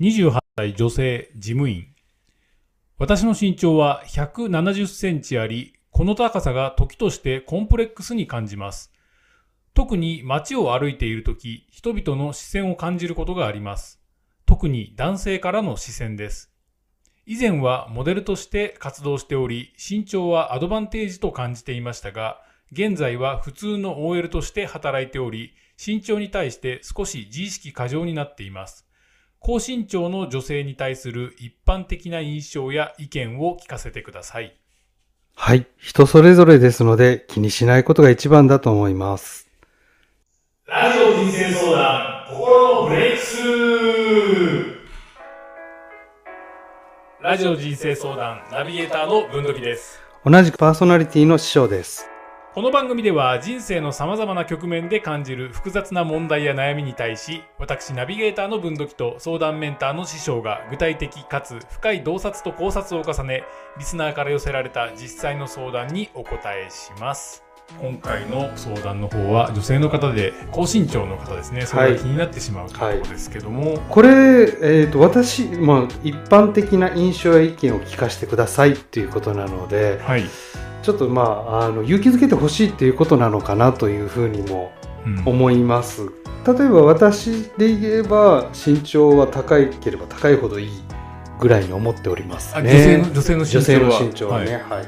28歳女性事務員。私の身長は170センチあり、この高さが時としてコンプレックスに感じます。特に街を歩いているとき、人々の視線を感じることがあります。特に男性からの視線です。以前はモデルとして活動しており、身長はアドバンテージと感じていましたが、現在は普通の OL として働いており、身長に対して少し自意識過剰になっています。高身長の女性に対する一般的な印象や意見を聞かせてください。はい。人それぞれですので気にしないことが一番だと思います。ラジオ人生相談、心のブレイクスラジオ人生相談、ナビゲーターの文土器です。同じくパーソナリティの師匠です。この番組では人生の様々な局面で感じる複雑な問題や悩みに対し、私ナビゲーターの文土器と相談メンターの師匠が具体的かつ深い洞察と考察を重ね、リスナーから寄せられた実際の相談にお答えします。今回の相談の方は女性の方で高身長の方ですね。それが気になってしまうところですけども、これ、えっ、と、私、まあ、一般的な印象や意見を聞かせてくださいっていうことなので、はい。ちょっとまあ、あの、勇気づけてほしいっていうことなのかなというふうにもうん。思います。例えば私で言えば、身長は高いければ高いほどいいぐらいに思っておりますあね。女性の女性の身長はね、はい。はい。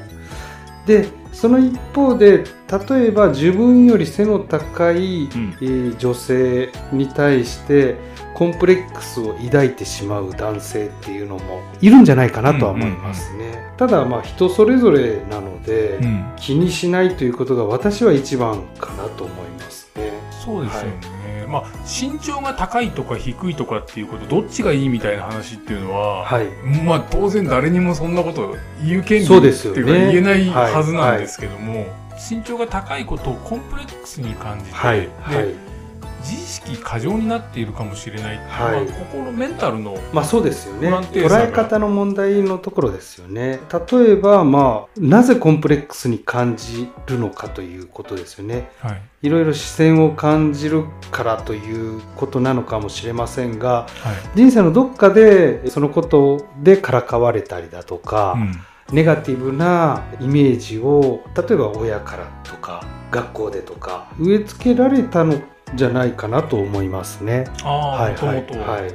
でその一方で例えば自分より背の高い、ん。えー女性に対してコンプレックスを抱いてしまう男性っていうのもいるんじゃないかなとは思いますね、ただまあ人それぞれなので、うん。気にしないということが私は一番かなと思いますね。そうですよね、まあ身長が高いとか低いとかっていうことどっちがいいみたいな話っていうのは、はい。まあ当然誰にもそんなこと言う権利そうですよね。っていうか言えないはずなんですけども、身長が高いことをコンプレックスに感じて、はい。ではい自意識過剰になっているかもしれないはいまあ、心メンタルのまあそうですよね。捉え方の問題のところですよね。例えばまあなぜコンプレックスに感じるのかということですよね。はい。いろいろ視線を感じるからということなのかもしれませんがはい。人生のどっかでそのことでからかわれたりだとか、うんネガティブなイメージを例えば親からとか学校でとか植え付けられたのじゃないかなと思いますね。ああはいはい。はい。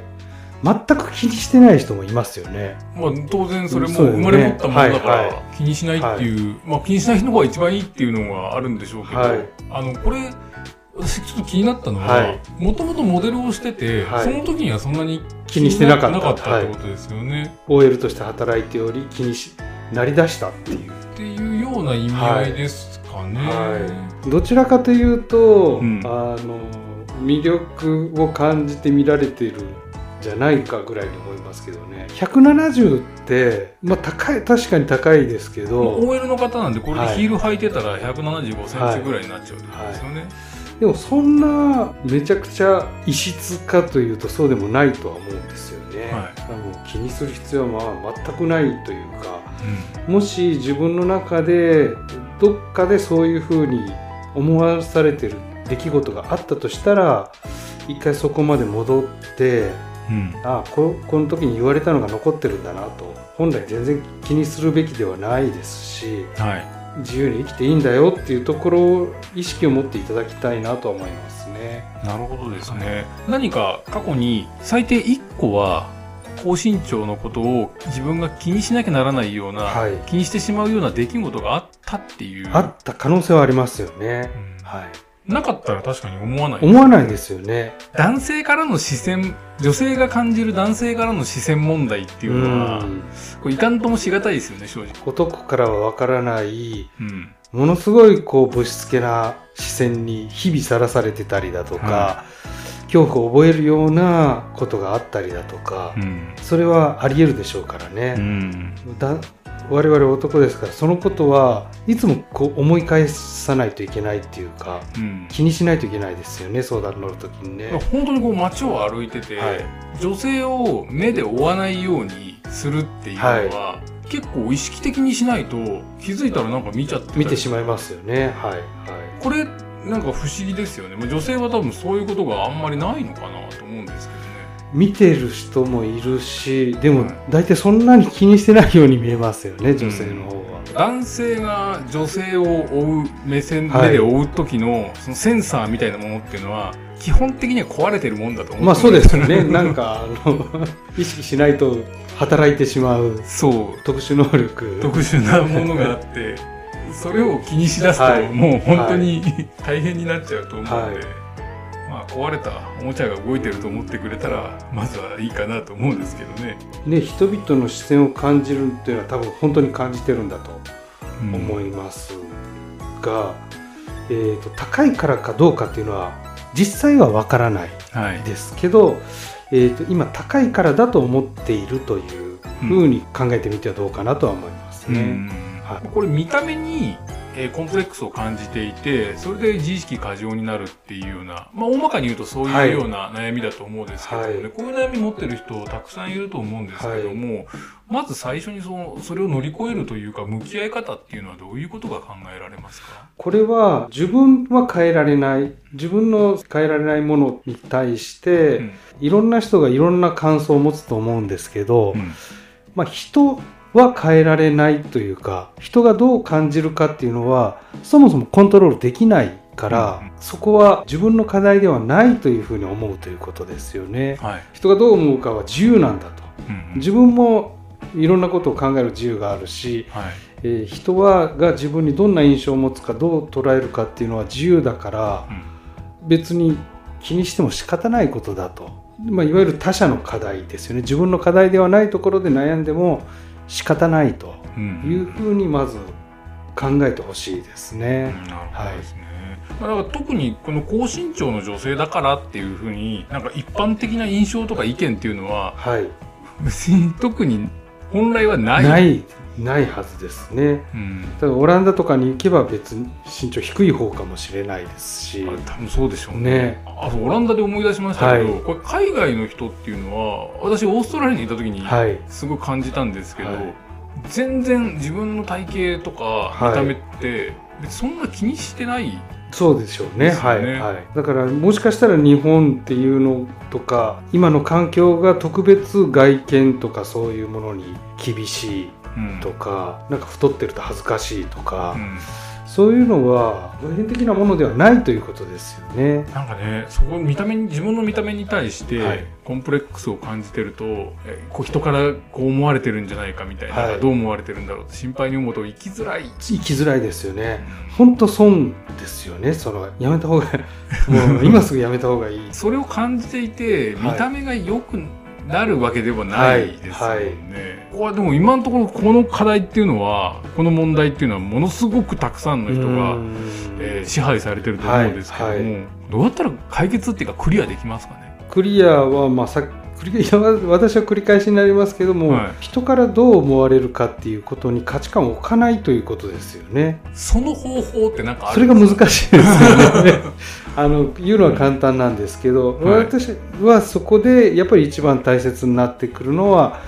全く気にしてない人もいますよね。まあ、当然それも生まれ持ったものだから気にしないっていう、まあ気にしないのが一番いいっていうのがあるんでしょうけど、はい。あのこれ私ちょっと気になったのははい。もともとモデルをしてて、はい。その時にはそんなに気にしてなかった。なかったってことですよね、OL として働いており気にしなりだしたっていう。っていうような意味合いですかね、はい、どちらかというと、うん。あの魅力を感じて見られているんじゃないかぐらいに思いますけどね。170って、まあ、高い確かに高いですけまあど OL の方なんでこれではい。ヒール履いてたら175センチぐらいになっちゃうってことですよね、でもそんなめちゃくちゃ異質かというとそうでもないとは思うんですよね、は多分気にする必要はまあ全くないというかうもし自分の中でどっかでそういうふうに思わされてる出来事があったとしたら一回そこまで戻ってんうん。あここの時に言われたのが残ってるんだなと本来全然気にするべきではないですしはい自由に生きていいんだよっていうところを意識を持っていただきたいなと思いますね。なるほどですね。何か過去に最低1個は高身長のことを自分が気にしなきゃならないような、はい気にしてしまうような出来事があったっていう。あった可能性はありますよね。うんはい。なかったら確かに思わない。思わないですよね。男性からの視線、女性が感じる男性からの視線問題っていうのは、うんこれいかんともしがたいですよね、正直。男からはわからないうん。ものすごいこう物質系な視線に日々さらされてたりだとか、は恐怖を覚えるようなことがあったりだとか、うん。それはあり得るでしょうからうね、我々男ですからそのことはいつもこう思い返さないといけないっていうかうん。気にしないといけないですよね相談乗るときにね。本当にこう街を歩いてて、はい女性を目で追わないようにするっていうのは、結構意識的にしないと気づいたらなんか見ちゃって見てしまいますよね。はいはいこれなんか不思議ですよねまあ女性は多分そういうことがあんまりないのかなと思うんですけどね見てる人もいるしでもうん大体そんなに気にしてないように見えますよね女性の方は。男性が女性を追う目線はい。目で追う時のそのセンサーみたいなものっていうのは基本的には壊れてるもんだと思まあそうですよね。んなんか、あの、意識しないと働いてしまうそう。特殊能力。特殊なものがあってそれを気にしだすと、はい。もう本当に、大変になっちゃうと思うので、はいまあ壊れたおもちゃが動いてると思ってくれたらまずはいいかなと思うんですけどね。ね、人々の視線を感じるっていうのは多分本当に感じてるんだとうん思いますが、えーと、高いからかどうかっていうのは実際はわからないはいですけど、えーと、今高いからだと思っているというふうに考えてみてはどうかなとは思いますね。うんはいこれ見た目に、えーコンプレックスを感じていてそれで自意識過剰になるっていうような、まあ、大まかに言うとそうはい。いうような悩みだと思うんですけどもね、はい。こういう悩み持ってる人たくさんいると思うんですけども、まず最初にそのそれを乗り越えるというか向き合い方っていうのはどういうことが考えられますか？これは自分は変えられない。自分の変えられないものに対して、うん。いろんな人がいろんな感想を持つと思うんですけど、うん。まあ、人は変えられないというか人がどう感じるかっていうのはそもそもコントロールできないから、うんそこは自分の課題ではないというふうに思うということですよね。はい。人がどう思うかは自由なんだと。うん。自分もいろんなことを考える自由があるし、はい。えー人はが自分にどんな印象を持つかどう捉えるかっていうのは自由だからうん。別に気にしても仕方ないことだと、まあ、いわゆる他者の課題ですよね。自分の課題ではないところで悩んでも仕方ないとうんいうふうにまず考えてほしいですね。なるほどですね。まあ、だから特にこの高身長の女性だからっていうふうになんか一般的な印象とか意見っていうのははい、別に特に本来はない。ないないはずですね。うん。ただオランダとかに行けば別に身長低い方かもしれないですしあ多分そうでしょうね。ねあとオランダで思い出しましたけど、はいこれ海外の人っていうのは私オーストラリアにいた時にはいすごい感じたんですけど、はい全然自分の体型とかはい見た目って別にそんな気にしてない。そうでしょうね。ね。はいはい、だからもしかしたら日本っていうのとか今の環境が特別外見とかそういうものに厳しいうん。とか、なんか太ってると恥ずかしいとか、うんそういうのは普遍的なものではないということですよね。なんかね、そこ見た目に自分の見た目に対して、はいコンプレックスを感じてると、えこう人からこう思われてるんじゃないかみたいな、はいどう思われてるんだろうって心配に思うと生きづらい。生きづらいですよね。本当損ですよね。そのやめた方がもう今すぐやめた方がいい。それを感じていて、はい見た目が良くなるわけではないですよね。はいはい。ここはでも今のところこの課題っていうのは、この問題っていうのはものすごくたくさんの人が、うん。えー支配されてると思うんですけども、はいはい。どうやったら解決っていうかクリアできますかね？クリアはまあさ繰りいや私は繰り返しになりますけども、はい人からどう思われるかっていうことに価値観を置かないということですよね。その方法ってなんかあそれが難しいですよね。あの言うのは簡単なんですけど、はい私はそこでやっぱり一番大切になってくるのは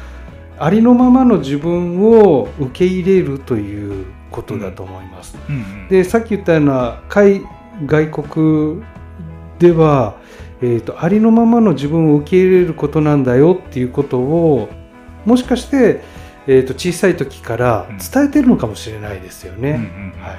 ありのままの自分を受け入れるということだと思います。うんうんでさっき言ったような海外国では、えーとありのままの自分を受け入れることなんだよっていうことをもしかして、えー、と小さい時から伝えてるのかもしれないですよね。うんうんうん。は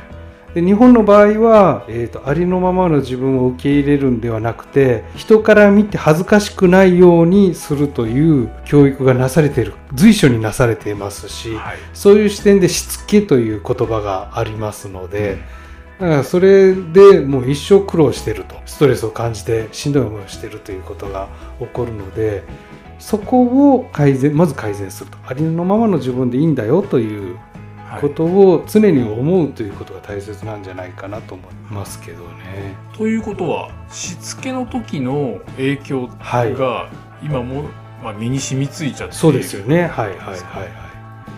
い、で日本の場合は、えーとありのままの自分を受け入れるんではなくて人から見て恥ずかしくないようにするという教育がなされている随所になされていますし、はい。そういう視点でしつけという言葉がありますので、だからそれでもう一生苦労してるとストレスを感じてしんどい思いをしてるということが起こるのでそこを改善まず改善するとありのままの自分でいいんだよというはいことを常に思うということが大切なんじゃないかなと思いますけどね。ということはしつけの時の影響はいが今も、まあ、身に染みついちゃっているそうですよね。はいはいはいはい。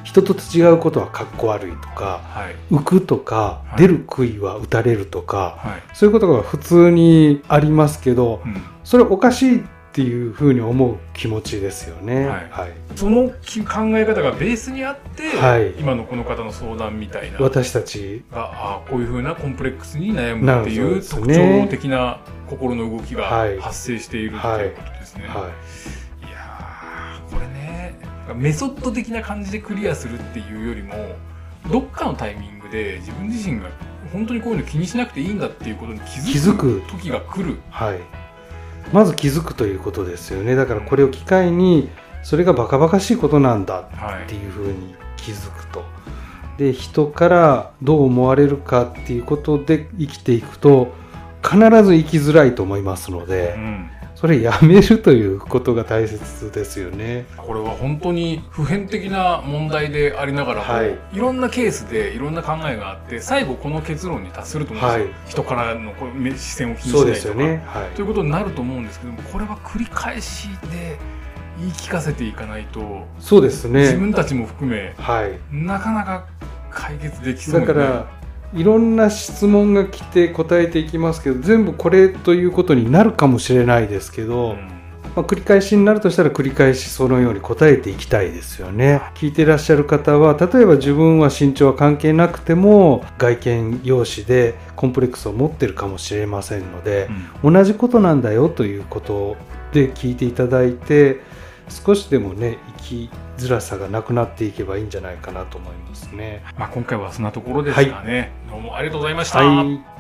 人と違うことはかっこ悪いとか、はい。浮くとか、はい。出る杭は打たれるとか、はい、そういうことが普通にありますけど、うん、それおかしいっていうふうに思う気持ちですよね。はい。はい。そのき考え方がベースにあって、はい。今のこの方の相談みたいな。私たち、があこういうふうなコンプレックスに悩むっていうね。徴的な心の動きがはい。発生している、はいということですね。はかメソッド的な感じでクリアするっていうよりもどっかのタイミングで自分自身が本当にこういうの気にしなくていいんだっていうことに気気づづくく時が来る。はい、まず気づくということですよね。だからこれを機会にそれがバカバカしいことなんだはいっていうふうに気づくと。で人からどう思われるかっていうことで生きていくと必ず生きづらいと思いますのでうんそれやめるということが大切ですよね。これは本当に普遍的な問題でありながらも、はいい、ろんなケースでいろんな考えがあって最後この結論に達すると思うんですよ、はい人からのこう目視線を気にしないとか、ですよね。はということになると思うんですけどもこれは繰り返しで言い聞かせていかないと、い、そうです自ね。分たちも含めはい。なかなか解決できそうにないだからいろんな質問が来て答えていきますけど全部これということになるかもしれないですけど、うん。まあ、繰り返しになるとしたら繰り返しそのように答えていきたいですよね。聞いてらっしゃる方は例えば自分は身長は関係なくても外見容姿でコンプレックスを持ってるかもしれませんのでうん。同じことなんだよということで聞いていただいて少しでもね生きづらさがなくなっていけばいいんじゃないかなと思いますね。まあ、今回はそんなところですかね、どうもありがとうございました、はい